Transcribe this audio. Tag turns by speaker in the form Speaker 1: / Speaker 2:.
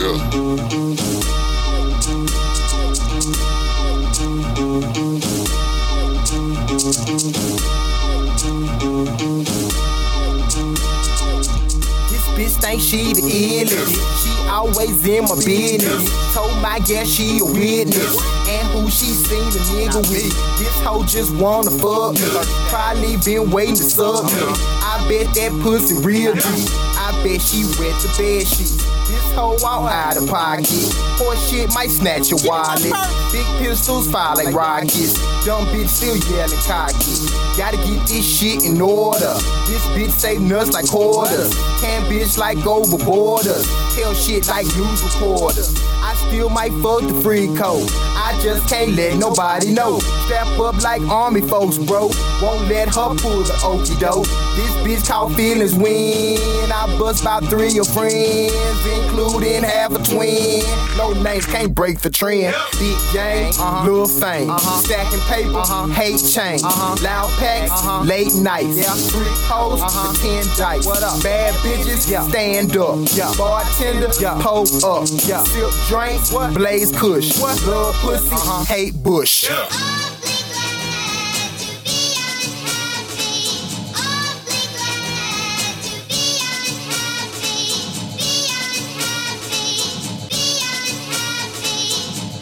Speaker 1: This bitch think she the illest. She always in my business. Told my guess she a witness. And who she seen a nigga with. This hoe just wanna fuck me. Probably been waiting to suck me. I bet that pussy real deep. I bet she wet the bed sheets. Hoe all out of pocket. Poor shit might snatch your wallet. Big pistols fire like rockets. Dumb bitch still yelling cocky. Gotta get this shit in order. This bitch save nuts like quarters. Can bitch like go over borders. Tell shit like news reporters. I still might fuck the free code. Just can't let nobody know. Step up like army folks, bro. Won't let her pull the okey doke. This bitch caught feelings when I bust about three of friends, including half a twin. No names can't break the trend. Big gang, uh-huh. little fame, uh-huh. stacking paper, uh-huh. hate chain, uh-huh. loud packs, uh-huh. late nights, yeah. three hoes, uh-huh. ten dice. What up? Bad bitches, yeah. stand up, yeah. bartender, yeah. pull up, yeah. sip drinks, what? blaze kush, what? love pussy, uh-huh. hate bush. Yeah.